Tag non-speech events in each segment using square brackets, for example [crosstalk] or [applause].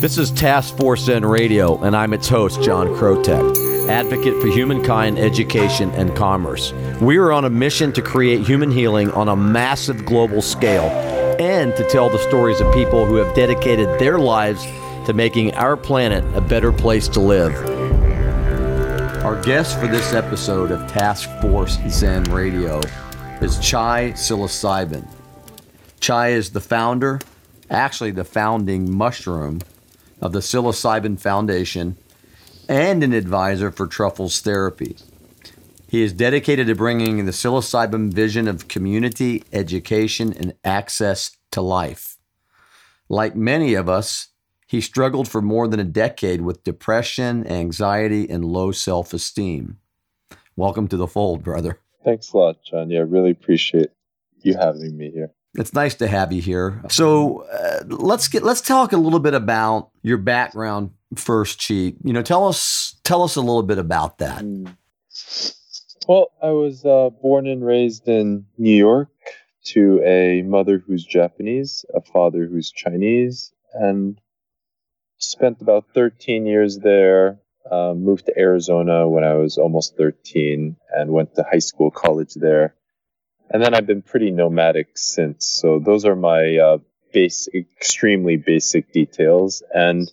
This is Task Force Zen Radio, and I'm its host, John Krotek, advocate for humankind, education, and commerce. We are on a mission to create human healing on a massive global scale and to tell the stories of people who have dedicated their lives to making our planet a better place to live. Our guest for this episode of Task Force Zen Radio is Chai Psilocybin. Chai is the founder, actually the founding mushroom of the Psilocybin Foundation and an advisor for Truffles Therapy. He is dedicated to bringing the psilocybin vision of community, education, and access to life. Like many of us, he struggled for more than a decade with depression, anxiety, and low self esteem. Welcome to the fold, brother. Thanks a lot, John. Yeah, really appreciate you having me here. It's nice to have you here. So uh, let's get let's talk a little bit about your background first, Chi. You know, tell us tell us a little bit about that. Mm. Well, I was uh, born and raised in New York to a mother who's Japanese, a father who's Chinese, and spent about 13 years there. Uh, moved to Arizona when I was almost 13 and went to high school, college there and then I've been pretty nomadic since. So those are my uh, base, extremely basic details. And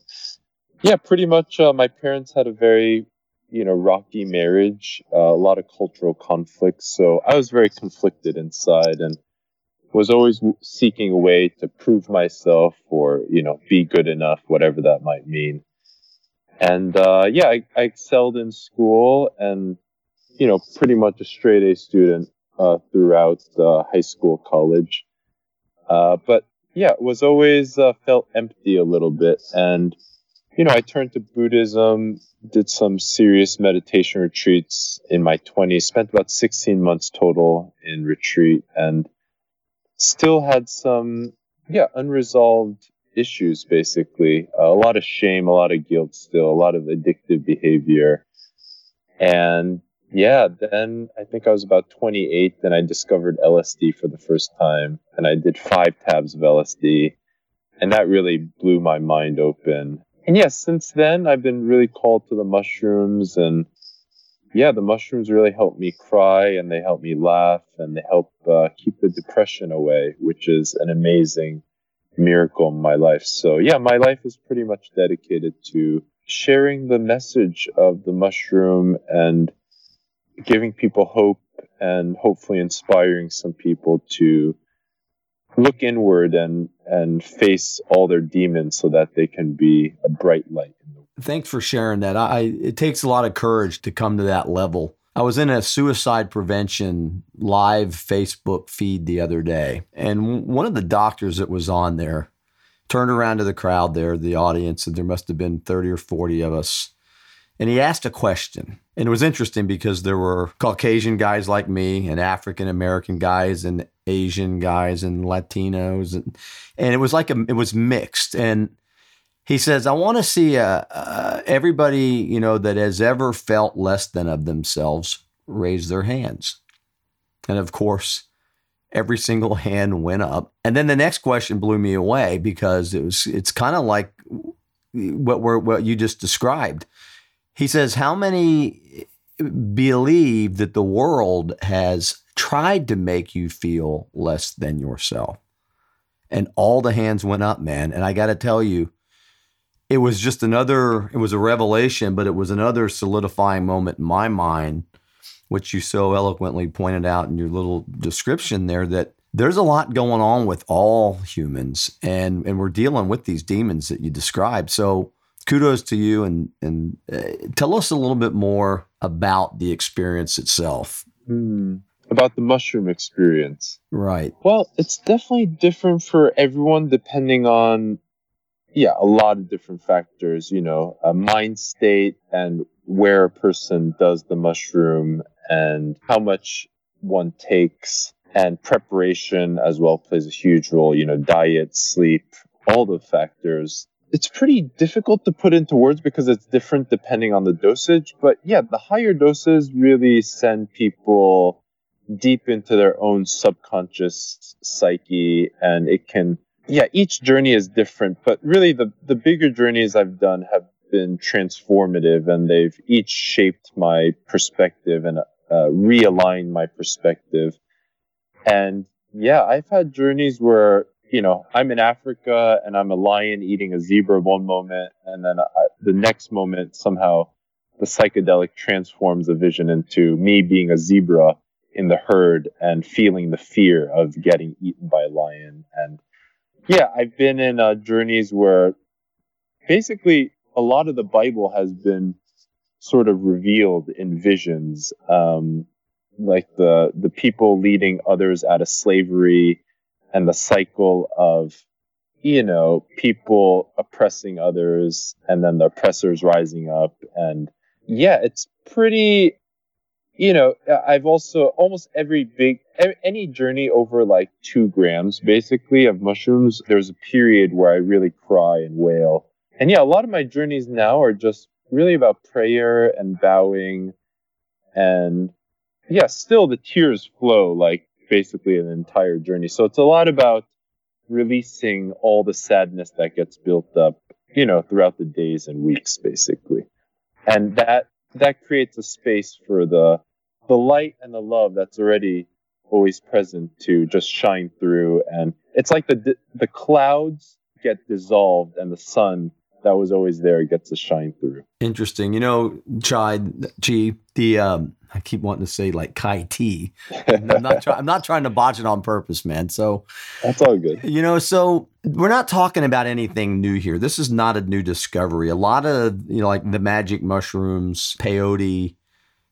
yeah, pretty much uh, my parents had a very, you know, rocky marriage, uh, a lot of cultural conflicts. So I was very conflicted inside and was always seeking a way to prove myself or, you know, be good enough, whatever that might mean. And uh, yeah, I, I excelled in school and, you know, pretty much a straight A student uh, throughout high school, college. Uh, but yeah, it was always uh, felt empty a little bit. And, you know, I turned to Buddhism, did some serious meditation retreats in my 20s, spent about 16 months total in retreat, and still had some, yeah, unresolved issues basically. a lot of shame, a lot of guilt still, a lot of addictive behavior. And yeah, then I think I was about 28 and I discovered LSD for the first time. And I did five tabs of LSD. And that really blew my mind open. And yes, yeah, since then I've been really called to the mushrooms. And yeah, the mushrooms really help me cry and they help me laugh and they help uh, keep the depression away, which is an amazing miracle in my life. So yeah, my life is pretty much dedicated to sharing the message of the mushroom and giving people hope and hopefully inspiring some people to look inward and and face all their demons so that they can be a bright light. Thanks for sharing that. I it takes a lot of courage to come to that level. I was in a suicide prevention live Facebook feed the other day, and one of the doctors that was on there turned around to the crowd there, the audience, and there must have been 30 or 40 of us and he asked a question. And it was interesting because there were Caucasian guys like me and African American guys and Asian guys and Latinos and and it was like a, it was mixed and he says I want to see uh, uh, everybody, you know, that has ever felt less than of themselves raise their hands. And of course, every single [laughs] hand went up. And then the next question blew me away because it was it's kind of like what we're what you just described he says, How many believe that the world has tried to make you feel less than yourself? And all the hands went up, man. And I got to tell you, it was just another, it was a revelation, but it was another solidifying moment in my mind, which you so eloquently pointed out in your little description there that there's a lot going on with all humans and and we're dealing with these demons that you described. So kudos to you and and uh, tell us a little bit more about the experience itself. Mm, about the mushroom experience. Right. Well, it's definitely different for everyone depending on yeah, a lot of different factors, you know, a mind state and where a person does the mushroom and how much one takes and preparation as well plays a huge role, you know, diet, sleep, all the factors it's pretty difficult to put into words because it's different depending on the dosage. But yeah, the higher doses really send people deep into their own subconscious psyche and it can yeah, each journey is different, but really the the bigger journeys I've done have been transformative, and they've each shaped my perspective and uh, realigned my perspective. And yeah, I've had journeys where you know I'm in Africa and I'm a lion eating a zebra one moment, and then I, the next moment somehow the psychedelic transforms the vision into me being a zebra in the herd and feeling the fear of getting eaten by a lion. And yeah, I've been in uh, journeys where basically a lot of the Bible has been sort of revealed in visions, um, like the the people leading others out of slavery and the cycle of you know people oppressing others and then the oppressors rising up. And yeah it's pretty you know i've also almost every big any journey over like two grams basically of mushrooms there's a period where i really cry and wail. And yeah a lot of my journeys now are just really about prayer and bowing. And yeah still the tears flow like basically an entire journey. So it's a lot about releasing all the sadness that gets built up you know throughout the days and weeks basically. And that that creates a space for the the light and the love that's already always present to just shine through. And it's like the the clouds get dissolved and the sun that was always there gets to shine through interesting you know chai chi the um I keep wanting to say like Kai T. I'm not trying. I'm not trying to botch it on purpose, man. So that's all good. You know, so we're not talking about anything new here. This is not a new discovery. A lot of you know, like the magic mushrooms, peyote,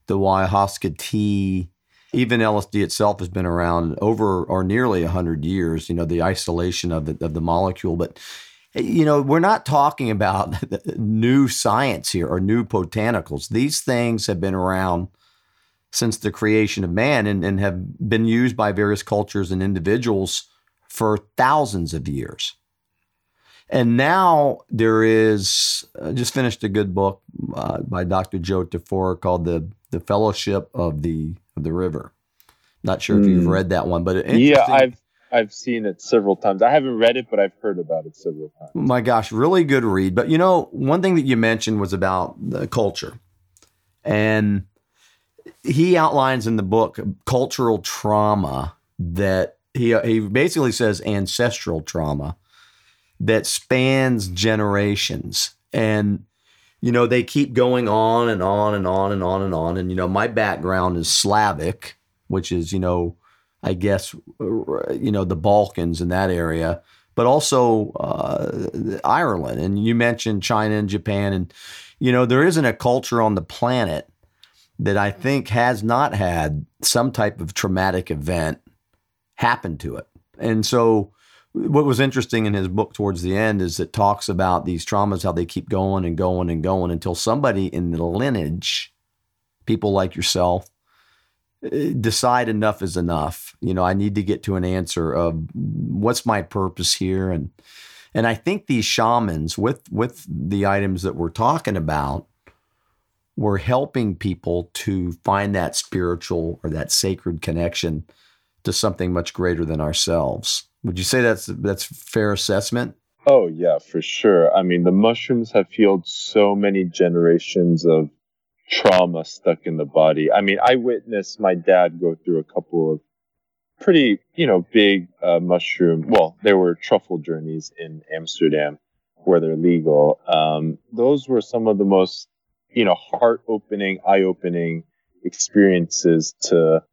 the ayahuasca tea, even LSD itself has been around over or nearly hundred years. You know, the isolation of the of the molecule, but you know, we're not talking about [laughs] new science here or new botanicals. These things have been around since the creation of man and, and have been used by various cultures and individuals for thousands of years. And now there is, I just finished a good book uh, by Dr. Joe Tafur called the the Fellowship of the of the River. Not sure if you've hmm. read that one, but yeah, I've I've seen it several times. I haven't read it, but I've heard about it several times. My gosh, really good read. But you know, one thing that you mentioned was about the culture, and he outlines in the book cultural trauma that he he basically says ancestral trauma that spans generations and you know they keep going on and on and on and on and on and you know my background is Slavic which is you know I guess you know the Balkans in that area but also uh, Ireland and you mentioned China and Japan and you know there isn't a culture on the planet that I think has not had some type of traumatic event happen to it. And so, what was interesting in his book towards the end is it talks about these traumas, how they keep going and going and going until somebody in the lineage, people like yourself, decide enough is enough. You know, I need to get to an answer of what's my purpose here, and and I think these shamans with with the items that we're talking about we're helping people to find that spiritual or that sacred connection to something much greater than ourselves. Would you say that's that's fair assessment? Oh yeah, for sure. I mean, the mushrooms have healed so many generations of trauma stuck in the body. I mean, I witnessed my dad go through a couple of pretty, you know, big uh, mushroom. Well, there were truffle journeys in Amsterdam where they're legal. Um, those were some of the most you know heart opening eye opening experiences to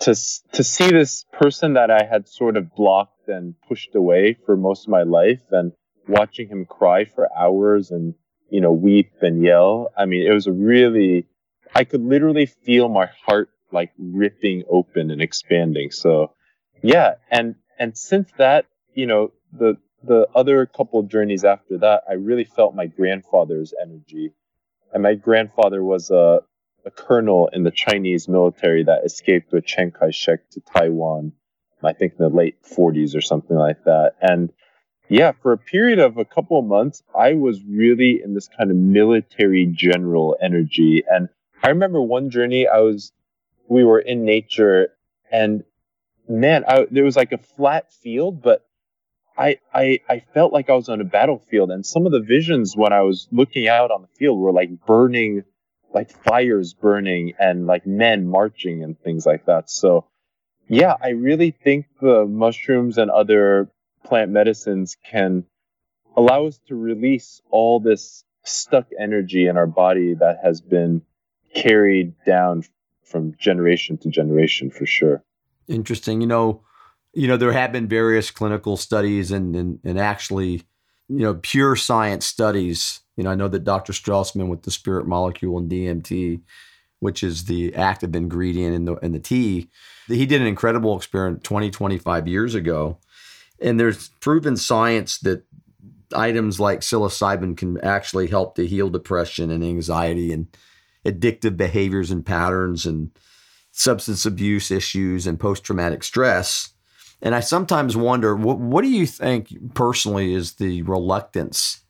to to see this person that I had sort of blocked and pushed away for most of my life and watching him cry for hours and you know weep and yell. I mean it was a really I could literally feel my heart like ripping open and expanding. So yeah and and since that you know the the other couple journeys after that I really felt my grandfather's energy. And my grandfather was a, a colonel in the Chinese military that escaped with Chiang Kai shek to Taiwan, I think in the late 40s or something like that. And yeah, for a period of a couple of months, I was really in this kind of military general energy. And I remember one journey, I was, we were in nature, and man, I, there was like a flat field, but I, I I felt like I was on a battlefield, and some of the visions when I was looking out on the field were like burning, like fires burning, and like men marching and things like that. So, yeah, I really think the mushrooms and other plant medicines can allow us to release all this stuck energy in our body that has been carried down from generation to generation for sure. Interesting. You know, you know, there have been various clinical studies and, and, and actually, you know, pure science studies. You know, I know that Dr. Strassman with the spirit molecule and DMT, which is the active ingredient in the in the tea, he did an incredible experiment 20, 25 years ago. And there's proven science that items like psilocybin can actually help to heal depression and anxiety and addictive behaviors and patterns and substance abuse issues and post traumatic stress. And I sometimes wonder, what, what do you think personally is the reluctance,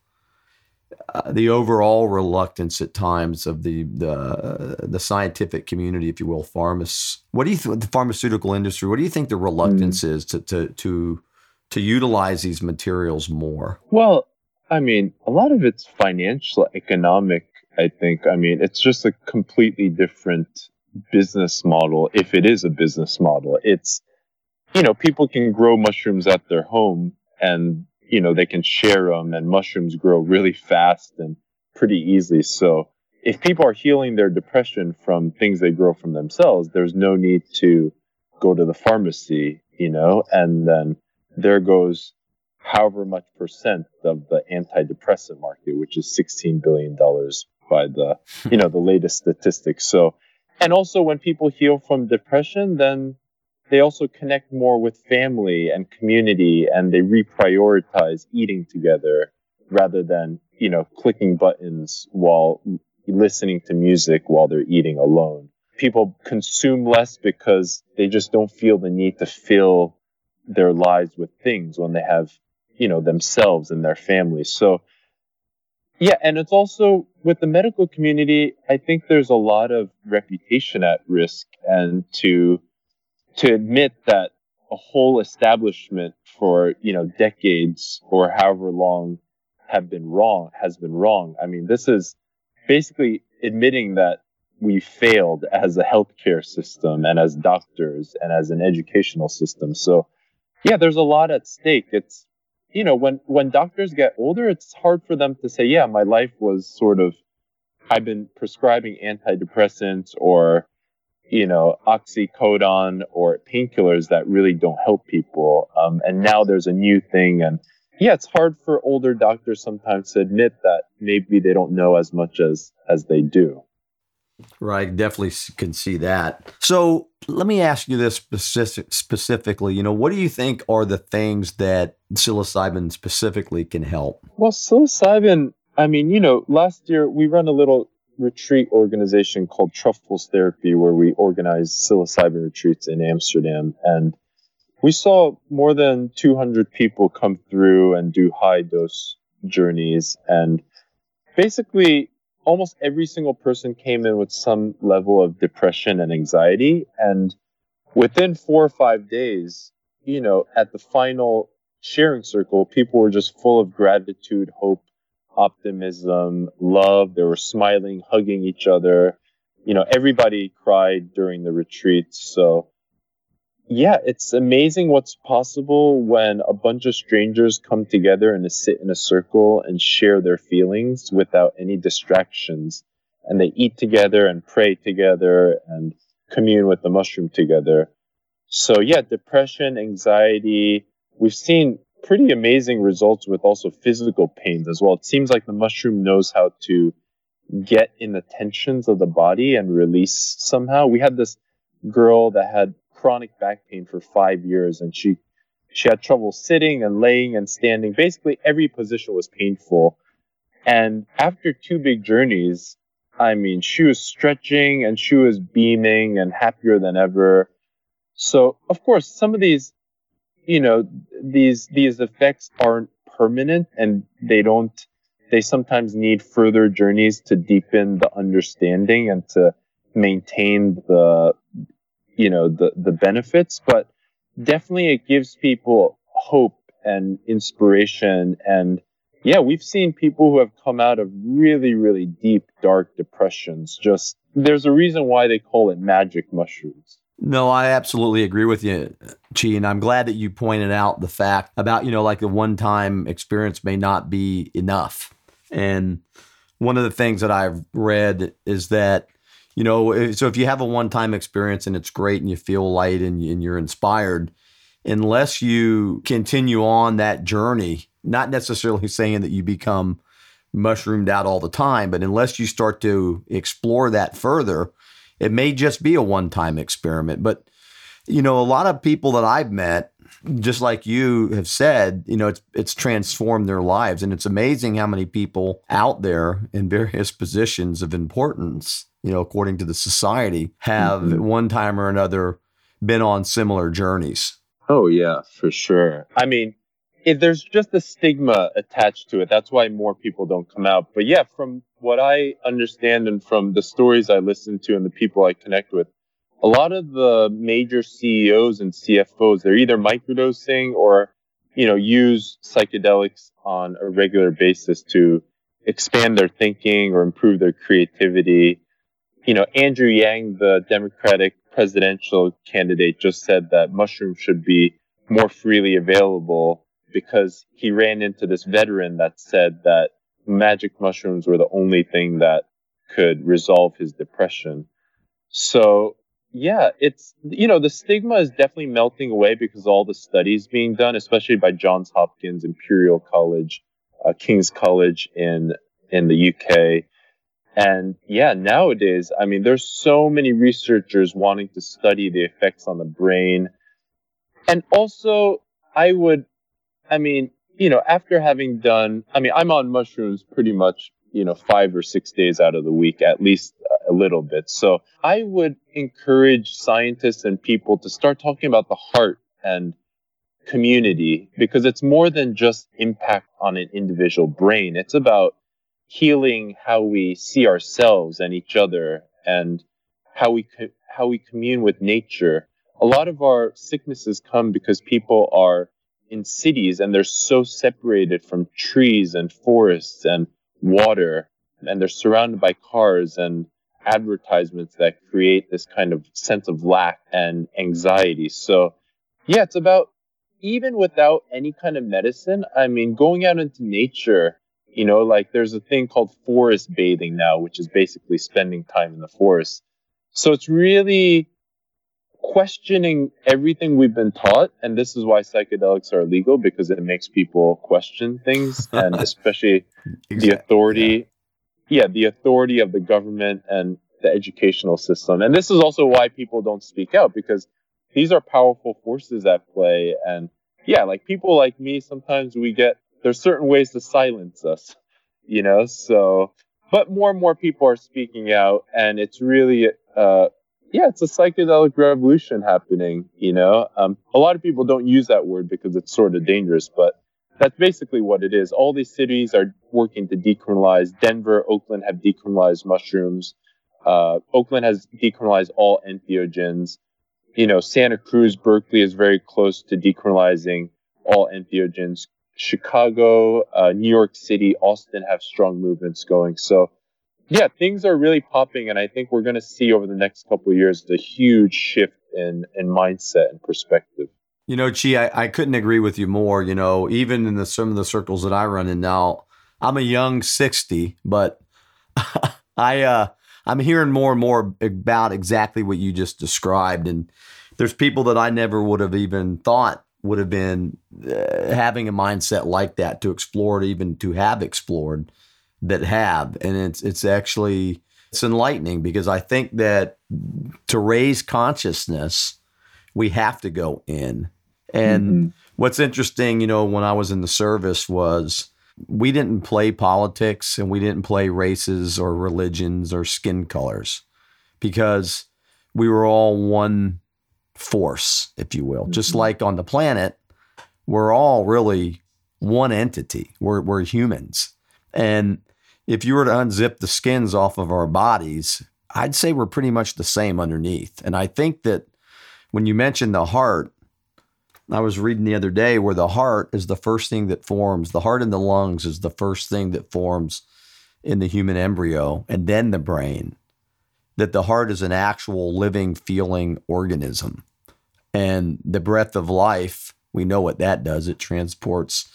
uh, the overall reluctance at times of the the the scientific community, if you will, pharmacists? What do you think the pharmaceutical industry? What do you think the reluctance mm. is to to to to utilize these materials more? Well, I mean, a lot of it's financial, economic. I think. I mean, it's just a completely different business model. If it is a business model, it's you know, people can grow mushrooms at their home and, you know, they can share them and mushrooms grow really fast and pretty easily. So if people are healing their depression from things they grow from themselves, there's no need to go to the pharmacy, you know, and then there goes however much percent of the antidepressant market, which is $16 billion by the, [laughs] you know, the latest statistics. So, and also when people heal from depression, then they also connect more with family and community and they reprioritize eating together rather than you know clicking buttons while listening to music while they're eating alone people consume less because they just don't feel the need to fill their lives with things when they have you know themselves and their families so yeah and it's also with the medical community i think there's a lot of reputation at risk and to to admit that a whole establishment for you know decades or however long have been wrong has been wrong. I mean, this is basically admitting that we failed as a healthcare system and as doctors and as an educational system. So, yeah, there's a lot at stake. It's you know when when doctors get older, it's hard for them to say, yeah, my life was sort of I've been prescribing antidepressants or you know, oxycodone or painkillers that really don't help people. Um, and now there's a new thing. And yeah, it's hard for older doctors sometimes to admit that maybe they don't know as much as, as they do. Right, definitely can see that. So let me ask you this specific, specifically. You know, what do you think are the things that psilocybin specifically can help? Well, psilocybin. I mean, you know, last year we run a little retreat organization called Truffles Therapy, where we organize psilocybin retreats in Amsterdam. And we saw more than 200 people come through and do high dose journeys. And basically, almost every single person came in with some level of depression and anxiety. And within four or five days, you know, at the final sharing circle, people were just full of gratitude, hope, optimism, love. They were smiling, hugging each other. You know, everybody cried during the retreat. So, yeah, it's amazing what's possible when a bunch of strangers come together and sit in a circle and share their feelings without any distractions. And they eat together and pray together and commune with the mushroom together. So, yeah, depression, anxiety. We've seen pretty amazing results with also physical pains as well. It seems like the mushroom knows how to get in the tensions of the body and release somehow. We had this girl that had chronic back pain for five years and she she had trouble sitting and laying and standing. Basically every position was painful. And after two big journeys, I mean, she was stretching and she was beaming and happier than ever. So, of course, some of these you know these these effects aren't permanent and they don't they sometimes need further journeys to deepen the understanding and to maintain the you know the the benefits but definitely it gives people hope and inspiration. And yeah, we've seen people who have come out of really, really deep, dark depressions. Just there's a reason why they call it magic mushrooms. No, I absolutely agree with you, Chi. And I'm glad that you pointed out the fact about, you know, like the one time experience may not be enough. And one of the things that I've read is that, you know, eh, so if you have a one time experience and it's great and you feel light and, and you're inspired, unless you continue on that journey, not necessarily [laughs] saying that you become mushroomed out all the time, but unless you start to explore that further, it may just be a one time experiment. But, you know, a lot of people that I've met, just like you have said, you know, it's it's transformed their lives. And it's amazing how many people out there in various positions of importance, you know, according to the society, have mm-hmm. one time or another been on similar journeys. Oh yeah, for sure. I mean, if there's just a stigma attached to it. That's why more people don't come out. But yeah, from what I understand and from the stories I listen to and the people I connect with, a lot of the major CEOs and CFOs, they're either microdosing or, you know, use psychedelics on a regular basis to expand their thinking or improve their creativity. You know, Andrew Yang, the Democratic presidential candidate, just said that mushrooms should be more freely available because he ran into this veteran that said that magic mushrooms were the only thing that could resolve his depression. So, yeah, it's, you know, the stigma is definitely melting away because all the studies being done, especially by Johns Hopkins, Imperial College, uh, King's College in, in the UK. And yeah, nowadays, I mean, there's so many researchers wanting to study the effects on the brain. And also, I would I mean, you know, after having done, I mean, I'm on mushrooms pretty much, you know, five or six days out of the week, at least a little bit. So I would encourage scientists and people to start talking about the heart and community because it's more than just impact on an individual brain. It's about healing how we see ourselves and each other and how we co- how we commune with nature. A lot of our sicknesses come because people are in cities and they're so separated from trees and forests and water and they're surrounded by cars and advertisements that create this kind of sense of lack and anxiety. So, yeah, it's about even without any kind of medicine. I mean, going out into nature, you know, like there's a thing called forest bathing now, which is basically spending time in the forest. So it's really questioning everything we've been taught and this is why psychedelics are illegal because it makes people question things [laughs] and especially exactly. the authority yeah. yeah the authority of the government and the educational system and this is also why people don't speak out because these are powerful forces at play and yeah like people like me sometimes we get there's certain ways to silence us you know so but more and more people are speaking out and it's really uh, yeah, it's a psychedelic revolution happening. You know, um, a lot of people don't use that word because it's sort of dangerous, but that's basically what it is. All these cities are working to decriminalize. Denver, Oakland have decriminalized mushrooms. Uh, Oakland has decriminalized all entheogens. You know, Santa Cruz, Berkeley is very close to decriminalizing all entheogens. Chicago, uh, New York City, Austin have strong movements going. So yeah, things are really popping, and I think we're going to see over the next couple of years the huge shift in in mindset and perspective. You know, Chi, I, I couldn't agree with you more. You know, even in the some of the circles that I run in now, I'm a young sixty, but [laughs] I uh, I'm hearing more and more about exactly what you just described, and there's people that I never would have even thought would have been uh, having a mindset like that to explore it, even to have explored that have, and it's it's actually it's enlightening because I think that to raise consciousness, we have to go in. And mm-hmm. what's interesting, you know, when I was in the service was we didn't play politics and we didn't play races or religions or skin colors because we were all one force, if you will. Mm-hmm. Just like on the planet, we're all really one entity. We're, we're humans. And if you were to unzip the skins off of our bodies, I'd say we're pretty much the same underneath. And I think that when you mention the heart, I was reading the other day where the heart is the first thing that forms, the heart and the lungs is the first thing that forms in the human embryo, and then the brain. That the heart is an actual living, feeling organism. And the breath of life, we know what that does. It transports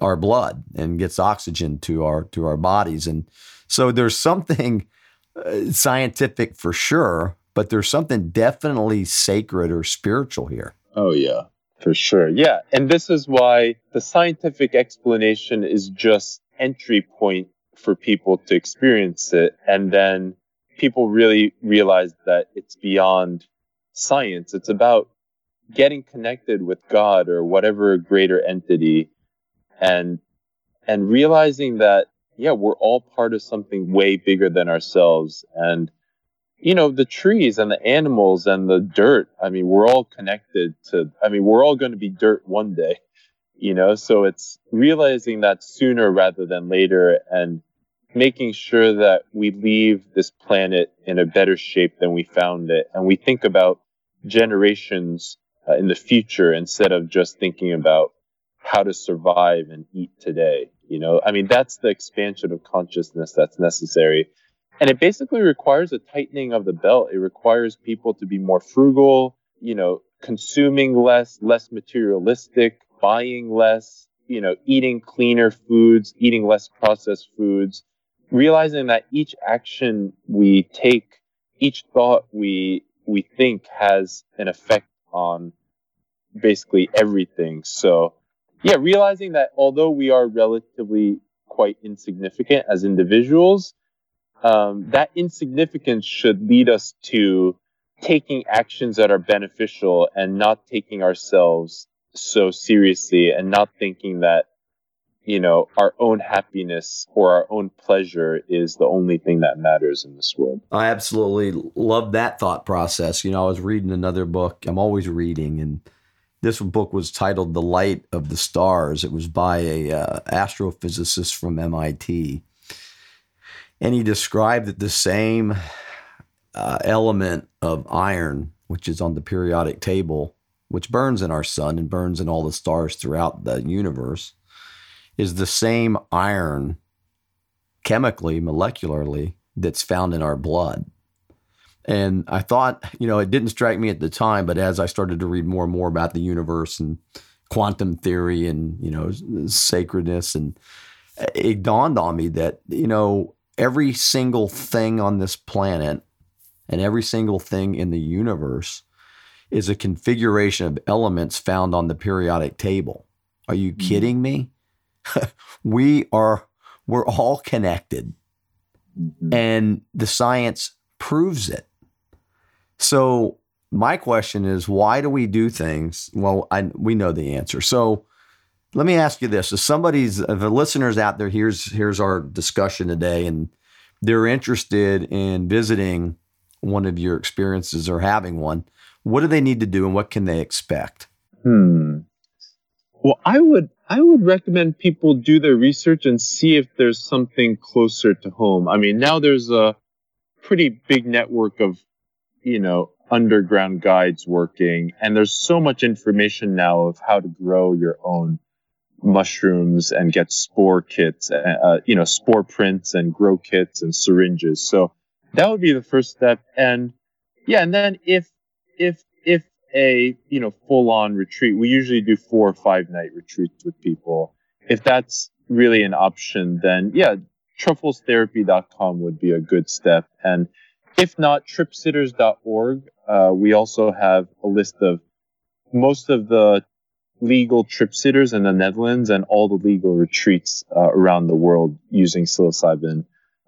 our blood and gets oxygen to our to our bodies. And so there's something uh, scientific for sure, but there's something definitely sacred or spiritual here. Oh yeah, for sure. Yeah, and this is why the scientific explanation is just entry point for people to experience it and then people really realize that it's beyond science. It's about getting connected with God or whatever greater entity and and realizing that yeah, we're all part of something way bigger than ourselves. And you know the trees and the animals and the dirt i mean we're all connected to i mean we're all going to be dirt one day [laughs] you know? So it's realizing that sooner rather than later and making sure that we leave this planet in a better shape than we found it. And we think about generations uh, in the future instead of just thinking about how to survive and eat today you know? I mean that's the expansion of consciousness that's necessary. And it basically requires a tightening of the belt. It requires people to be more frugal you know consuming less less materialistic buying less you know eating cleaner foods eating less processed foods realizing that each action we take each thought we we think has an effect on basically everything. So yeah realizing that although we are relatively quite insignificant as individuals um, that insignificance should lead us to taking actions that are beneficial and not taking ourselves so seriously and not thinking that you know our own happiness or our own pleasure is the only thing that matters in this world. I absolutely love that thought process. You know i was reading another book. I'm always reading and this book was titled the light of the stars it was by a uh, astrophysicist from mit and he described that the same uh, element of iron, which is on the periodic table, which burns in our sun and burns in all the stars throughout the universe, is the same iron chemically, molecularly, that's found in our blood. And I thought, you know, it didn't strike me at the time, but as I started to read more and more about the universe and quantum theory and, you know, sacredness, and it dawned on me that, you know, every single thing on this planet and every single thing in the universe is a configuration of elements found on the periodic table. Are you mm-hmm. kidding me? [laughs] we are we're all connected. Mm-hmm. And the science proves it. So my question is why do we do things? Well, I, we know the answer. So let me ask you this: If somebody's, if the listeners out there, here's here's our discussion today, and they're interested in visiting one of your experiences or having one, what do they need to do, and what can they expect? Hmm. Well, I would I would recommend people do their research and see if there's something closer to home. I mean, now there's a pretty big network of, you know, underground guides working, and there's so much information now of how to grow your own mushrooms and get spore kits, uh, uh, you know, spore prints and grow kits and syringes. So that would be the first step. And yeah, and then if if if a you know full on retreat, we usually do four or five night retreats with people. If that's really an option, then yeah, trufflestherapy.com would be a good step. And if not, tripsitters.org. Uh, we also have a list of most of the legal trip sitters in the Netherlands and all the legal retreats uh, around the world using psilocybin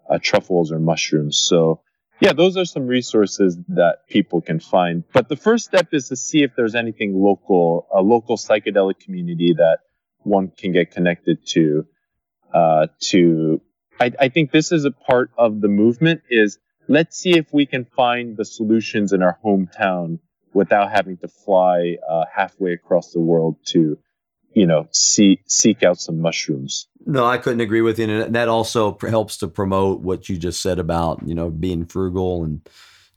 uh, truffles or mushrooms. So, yeah, those are some resources that people can find. But the first step is to see if there's anything local, a local psychedelic community that one can get connected to. Uh, to, I, I think this is a part of the movement. Is let's see if we can find the solutions in our hometown without having to fly uh, halfway across the world to, you know, see, seek out some mushrooms. No, I couldn't agree with you. And that also helps to promote what you just said about, you know, being frugal and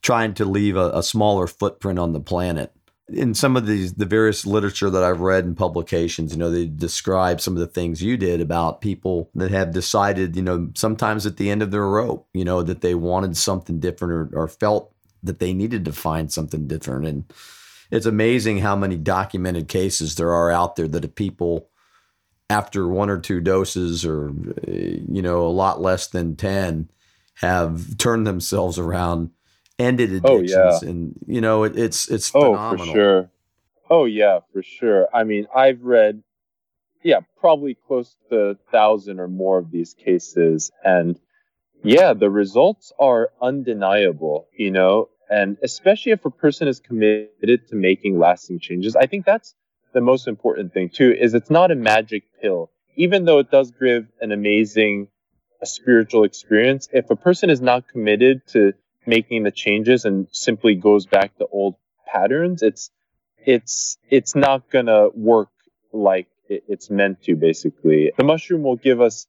trying to leave a, a smaller footprint on the planet. In some of these the various literature that I've read in publications, you know, they describe some of the things you did about people that have decided, you know, sometimes at the end of their rope, you know, that they wanted something different or, or felt that they needed to find something different. And it's amazing how many documented cases there are out there that people after one or two doses or eh, you know a lot less than 10 have turned themselves around ended addictions oh, yeah. and you know it, it's it's phenomenal. oh for sure oh yeah for sure i mean i've read yeah probably close to a thousand or more of these cases and yeah the results are undeniable you know and especially if a person is committed to making lasting changes i think that's the most important thing too is it's not a magic pill even though it does give an amazing a spiritual experience if a person is not committed to making the changes and simply goes back to old patterns it's it's it's not gonna work like it's meant to basically the mushroom will give us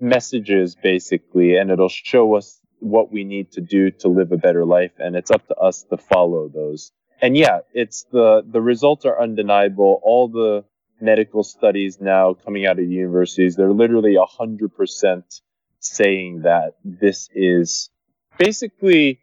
messages basically and it'll show us what we need to do to live a better life and it's up to us to follow those and yeah, it's the the results are undeniable. All the medical studies now coming out of universities, they're literally hundred percent saying that this is basically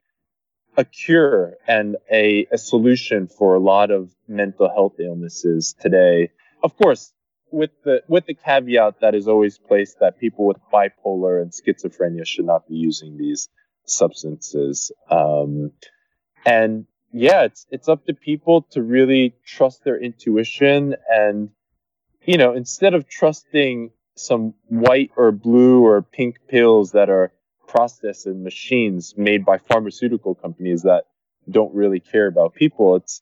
a cure and a, a solution for a lot of mental health illnesses today. Of course, with the with the caveat that is always placed that people with bipolar and schizophrenia should not be using these substances. Um, and yeah, it's it's up to people to really trust their intuition and you know, instead of trusting some white or blue or pink pills that are processed and machines made by pharmaceutical companies that don't really care about people, it's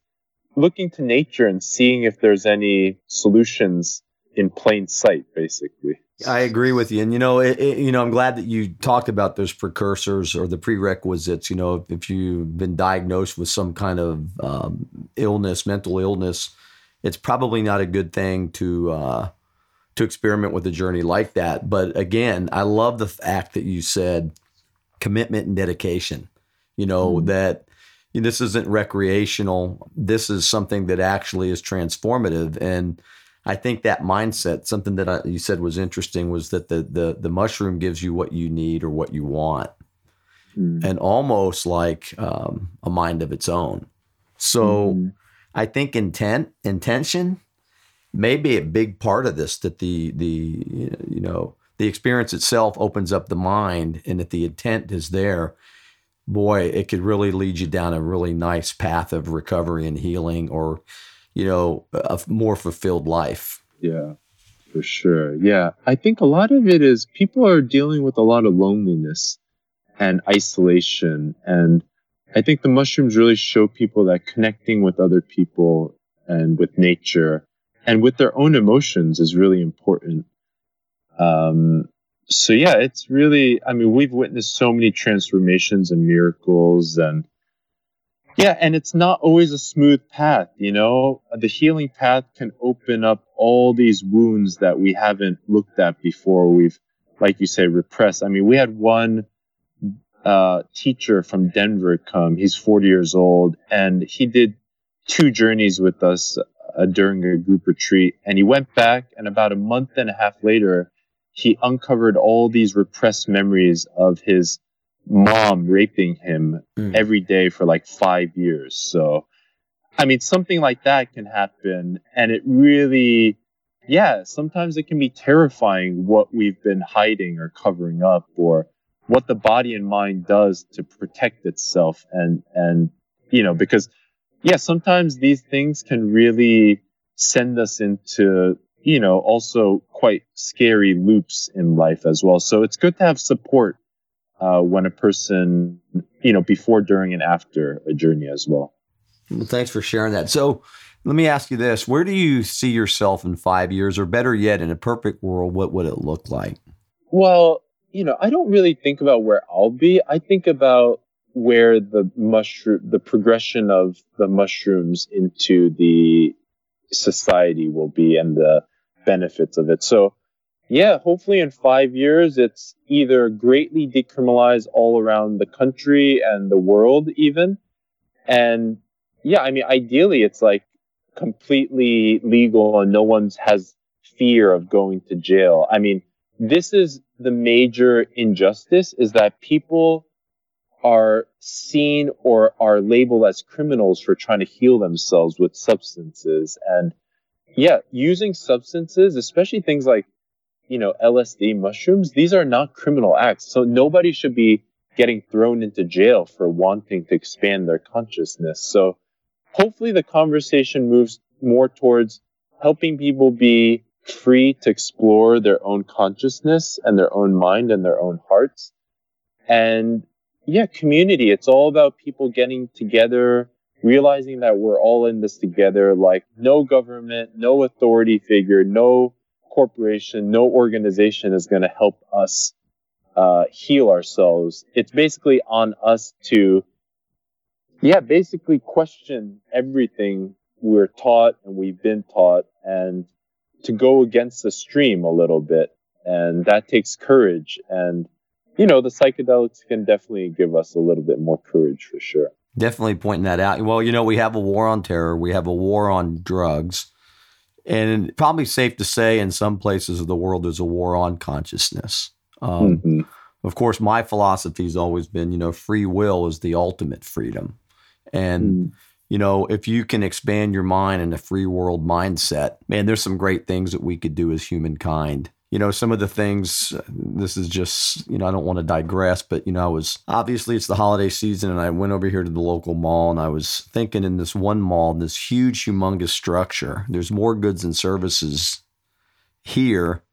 looking to nature and seeing if there's any solutions in plain sight, basically. I agree with you, and you know, it, it, you know, I'm glad that you talked about those precursors or the prerequisites. You know, if, if you've been diagnosed with some kind of um, illness, mental illness, it's probably not a good thing to uh, to experiment with a journey like that. But again, I love the fact that you said commitment and dedication. You know mm-hmm. that you know, this isn't recreational. This is something that actually is transformative and I think that mindset, something that I, you said was interesting, was that the the the mushroom gives you what you need or what you want, mm. and almost like um, a mind of its own. So, mm. I think intent, intention, may be a big part of this. That the the you know the experience itself opens up the mind, and that the intent is there. Boy, it could really lead you down a really nice path of recovery and healing, or you know, a more fulfilled life. Yeah, for sure. Yeah. I think a lot of it is people are dealing with a lot of loneliness and isolation. And I think the mushrooms really show people that connecting with other people and with nature and with their own emotions is really important. Um, so yeah, it's really, I mean, we've witnessed so many transformations and miracles and yeah, and it's not always a smooth path, you know. The healing path can open up all these wounds that we haven't looked at before. We've, like you say, repressed. I mean, we had one uh, teacher from Denver come. He's 40 years old, and he did two journeys with us uh, during a group retreat. And he went back, and about a month and a half later, he uncovered all these repressed memories of his mom raping him mm. every day for like five years. So, I mean, something like that can happen. And it really, yeah, sometimes it can be terrifying what we've been hiding or covering up or what the body and mind does to protect itself. And, and, you know, because, yeah, sometimes these things can really send us into, you know, also quite scary loops in life as well. So it's good to have support uh, when a person, you know, before, during, and after a journey as well. Well, thanks for sharing that. So, let me ask you this: Where do you see yourself in five years, or better yet, in a perfect world, what would it look like? Well, you know, I don't really think about where I'll be. I think about where the mushroom, the progression of the mushrooms into the society will be, and the benefits of it. So, yeah, hopefully in five years, it's either greatly decriminalized all around the country and the world, even. And yeah, I mean, ideally, it's like completely legal and no one has fear of going to jail. I mean, this is the major injustice is that people are seen or are labeled as criminals for trying to heal themselves with substances. And yeah using substances especially things like you know lsd mushrooms these are not criminal acts. So nobody should be getting thrown into jail for wanting to expand their consciousness. So hopefully the conversation moves more towards helping people be free to explore their own consciousness and their own mind and their own hearts. And yeah, community. It's all about people getting together, realizing that we're all in this together. Like, no government, no authority figure, no corporation, no organization is going to help us uh, heal ourselves. It's basically on us to, yeah, basically question everything we're taught and we've been taught and to go against the stream a little bit. And that takes courage. And you know, the psychedelics can definitely give us a little bit more courage for sure. Definitely pointing that out. Well, you know, we have a war on terror, we have a war on drugs. And probably safe to say in some places of the world, there's a war on consciousness. Um, mm-hmm. Of course, my philosophy has always been, you know, free will is the ultimate freedom. And, mm. you know, if you can expand your mind in a free world mindset, man, there's some great things that we could do as humankind you know, some of the things, this is just, you know, I don't want to digress, but, you know, I was obviously it's the holiday season and I went over here to the local mall and I was thinking in this one mall, this huge, humongous structure, there's more goods and services here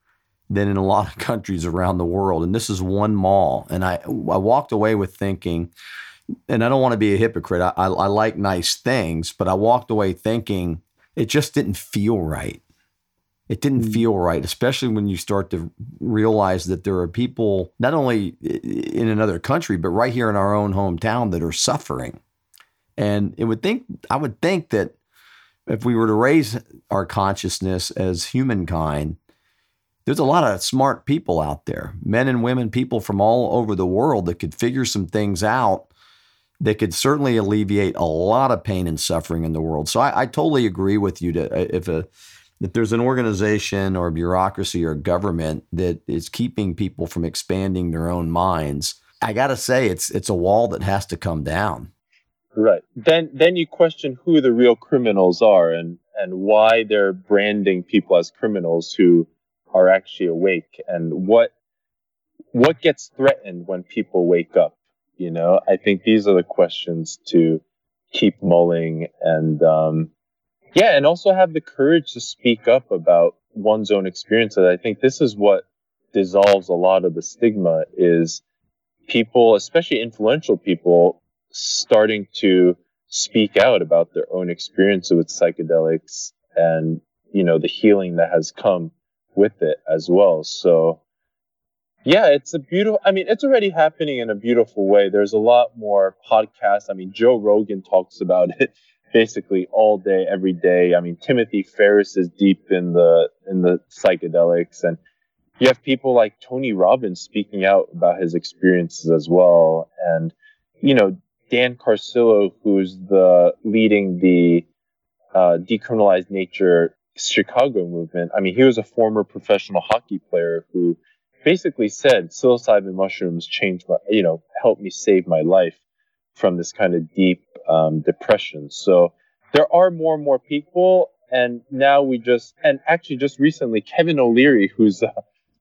than in a lot of [laughs] countries around the world. And this is one mall. And I, I walked away with thinking, and I don't want to be a hypocrite, I, I, I like nice things, but I walked away thinking it just didn't feel right it didn't mm. feel right, especially when you start to realize that there are people not only in another country, but right here in our own hometown that are suffering. And it would think I would think that if we were to raise our consciousness as humankind, there's a lot of smart people out there, men and women, people from all over the world that could figure some things out that could certainly alleviate a lot of pain and suffering in the world. So I, I totally agree with you to if a that there's an organization or bureaucracy or government that is keeping people from expanding their own minds, I got to say it's it's a wall that has to come down. Right. Then then you question who the real criminals are and and why they're branding people as criminals who are actually awake and what what gets threatened when people wake up you know i think these are the questions to keep mulling and um, yeah, and also have the courage to speak up about one's own experiences. I think this is what dissolves a lot of the stigma is people, especially influential people, starting to speak out about their own experience with psychedelics and you know the healing that has come with it as well. So yeah, it's a beautiful I mean it's already happening in a beautiful way. There's a lot more podcasts. I mean Joe Rogan talks about it basically all day, every day. I mean, Timothy Ferriss is deep in the in the psychedelics, and you have people like Tony Robbins speaking out about his experiences as well, and you know Dan Carcillo, who's the leading the uh, decriminalized nature Chicago movement. I mean, he was a former professional hockey player who basically said psilocybin mushrooms changed my, you know, helped me save my life from this kind of deep um, depression. So there are more and more people, and now we just and actually just recently, Kevin O'Leary, who's uh,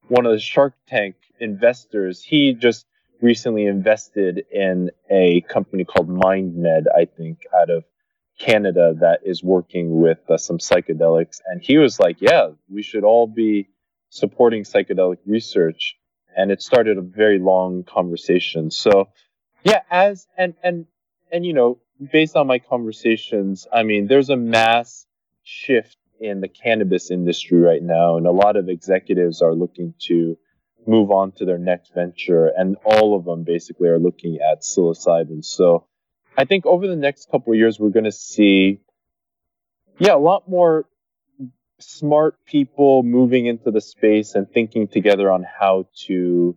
one of the Shark Tank investors, he just recently invested in a company called MindMed, I think, out of Canada that is working with uh, some psychedelics, and he was like, "Yeah, we should all be supporting psychedelic research." And it started a very long conversation. So, yeah, as and and and you know, based on my conversations, I mean, there's a mass shift in the cannabis industry right now, and a lot of executives are looking to move on to their next venture, and all of them basically are looking at psilocybin. So, I think over the next couple of years, we're going to see, yeah, a lot more smart people moving into the space and thinking together on how to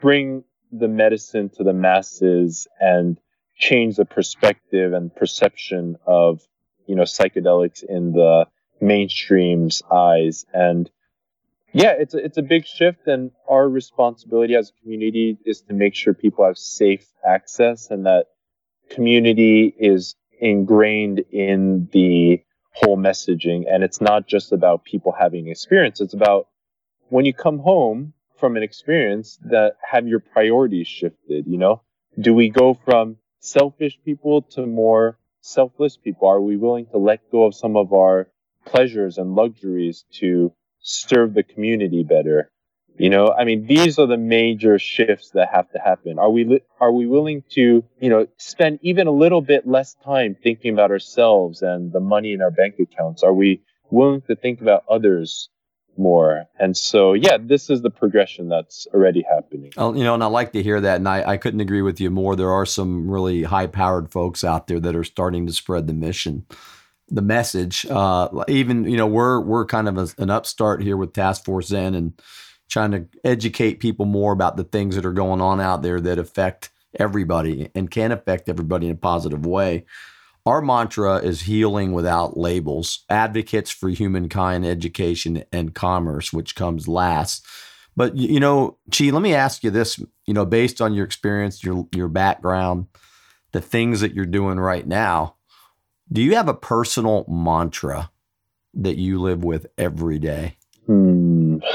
bring the medicine to the masses and change the perspective and perception of you know psychedelics in the mainstream's eyes. And yeah it's a, it's a big shift and our responsibility as a community is to make sure people have safe access and that community is ingrained in the whole messaging. And it's not just about people having experience. It's about when you come home from an experience that have your priorities shifted you know do we go from selfish people to more selfless people are we willing to let go of some of our pleasures and luxuries to serve the community better you know, I mean, these are the major shifts that have to happen. Are we li- are we willing to, you know, spend even a little bit less time thinking about ourselves and the money in our bank accounts? Are we willing to think about others more? And so, yeah, this is the progression that's already happening. Oh, you know, and I like to hear that, and I, I couldn't agree with you more. There are some really high powered folks out there that are starting to spread the mission the message. Uh, even you know we're we're kind of a, an upstart here with Task Force Zen, and trying to educate people more about the things that are going on out there that affect everybody and can affect everybody in a positive way. Our mantra is healing without labels, advocates for humankind, education, and commerce, which comes last. But you know, Chi, let me ask you this, you know, based on your experience, your your background, the things that you're doing right now, do you have a personal mantra that you live with every day? Hmm. [laughs]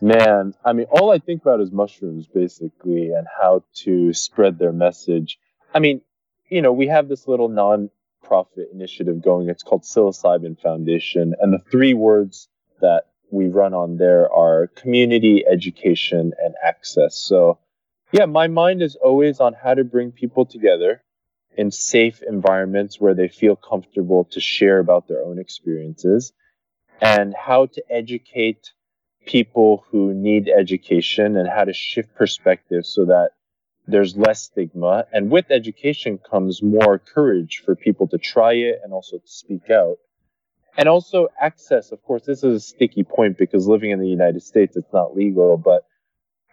Man, I mean, all I think about is mushrooms basically and how to spread their message. I mean, you know, we have this little non-profit initiative going. It's called Psilocybin Foundation, and the three words that we run on there are community, education, and access. So, yeah, my mind is always on how to bring people together in safe environments where they feel comfortable to share about their own experiences and how to educate people who need education and how to shift perspective so that there's less stigma. And with education comes more courage for people to try it and also to speak out. And also access, of course, this is a sticky point because living in the United States, it's not legal. But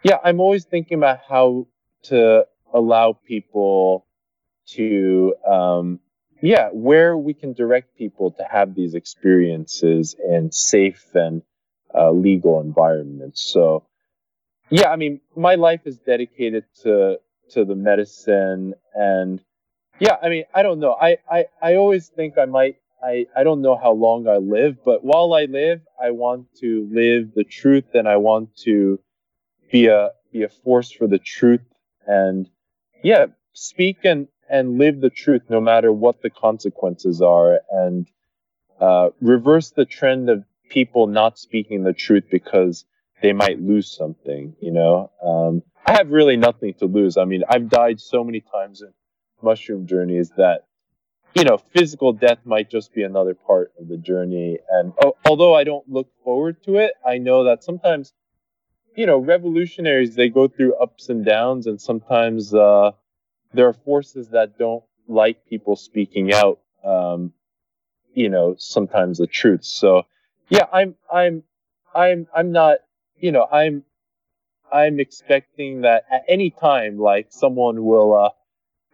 yeah, I'm always thinking about how to allow people to um, yeah, where we can direct people to have these experiences in safe and uh, legal environments. So, yeah, I mean, my life is dedicated to to the medicine, and yeah, I mean, I don't know. I I, I always think I might. I, I don't know how long I live, but while I live, I want to live the truth and I want to be a be a force for the truth and yeah, speak and and live the truth no matter what the consequences are and uh, reverse the trend of people not speaking the truth because they might lose something you know um, i have really nothing to lose. I mean i've died so many times in mushroom journeys that you know physical death might just be another part of the journey. And although i don't look forward to it i know that sometimes you know revolutionaries they go through ups and downs and sometimes uh, there are forces that don't like people speaking out um, you know sometimes the truth. So yeah i'm i'm i'm i'm not you know i'm i'm expecting that at any time like someone will uh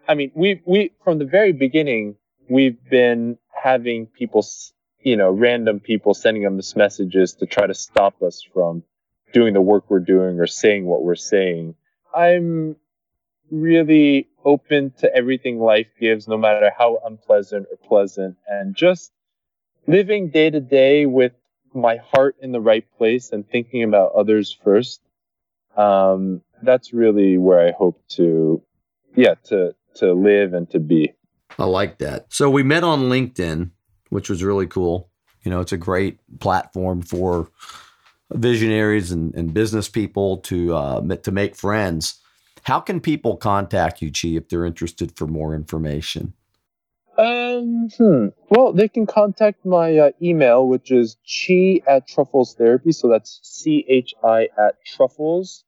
i mean we we from the very beginning we've been having people you know random people sending us messages to try to stop us from doing the work we're doing or saying what we're saying i'm really open to everything life gives, no matter how unpleasant or pleasant, and just living day to day with my heart in the right place and thinking about others first. Um, that's really where I hope to, yeah, to to live and to be. I like that. So we met on LinkedIn, which was really cool. You know, it's a great platform for visionaries and, and business people to uh, to make friends. How can people contact you, Chi, if they're interested for more information? Um, hmm. Well, they can contact my uh, email, which is chi at truffles therapy. So that's C H I at truffles,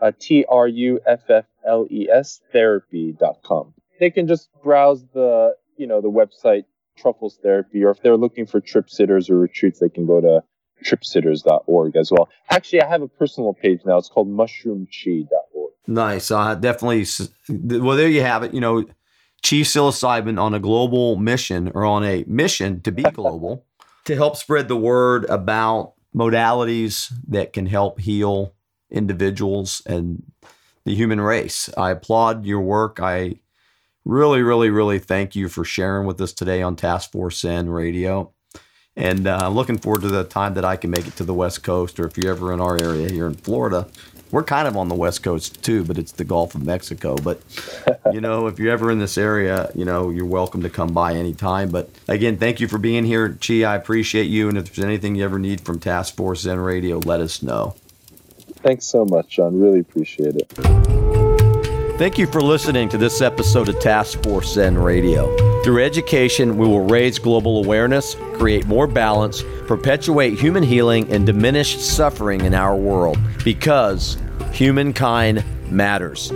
uh, T R U F F L E S therapy.com. They can just browse the, you know, the website Truffles Therapy, or if they're looking for trip sitters or retreats, they can go to tripsitters.org as well. Actually, I have a personal page now. It's called mushroomchi.org. Nice. Uh, definitely. Well, there you have it. You know, Chi psilocybin on a global mission or on a mission to be [laughs] global to help spread the word about modalities that can help heal individuals and the human race. I applaud your work. I really, really, really thank you for sharing with us today on Task Force Zen Radio. And uh, I'm looking forward to the time that I can make it to the West Coast, or if you're ever in our area here in Florida. We're kind of on the West Coast too, but it's the Gulf of Mexico. But, [laughs] you know, if you're ever in this area, you know, you're welcome to come by anytime. But again, thank you for being here, Chi. I appreciate you. And if there's anything you ever need from Task Force Zen Radio, let us know. Thanks so much, John. Really appreciate it. Thank you for listening to this episode of Task Force Zen Radio. Through education, we will raise global awareness, create more balance, perpetuate human healing, and diminish suffering in our world because humankind matters.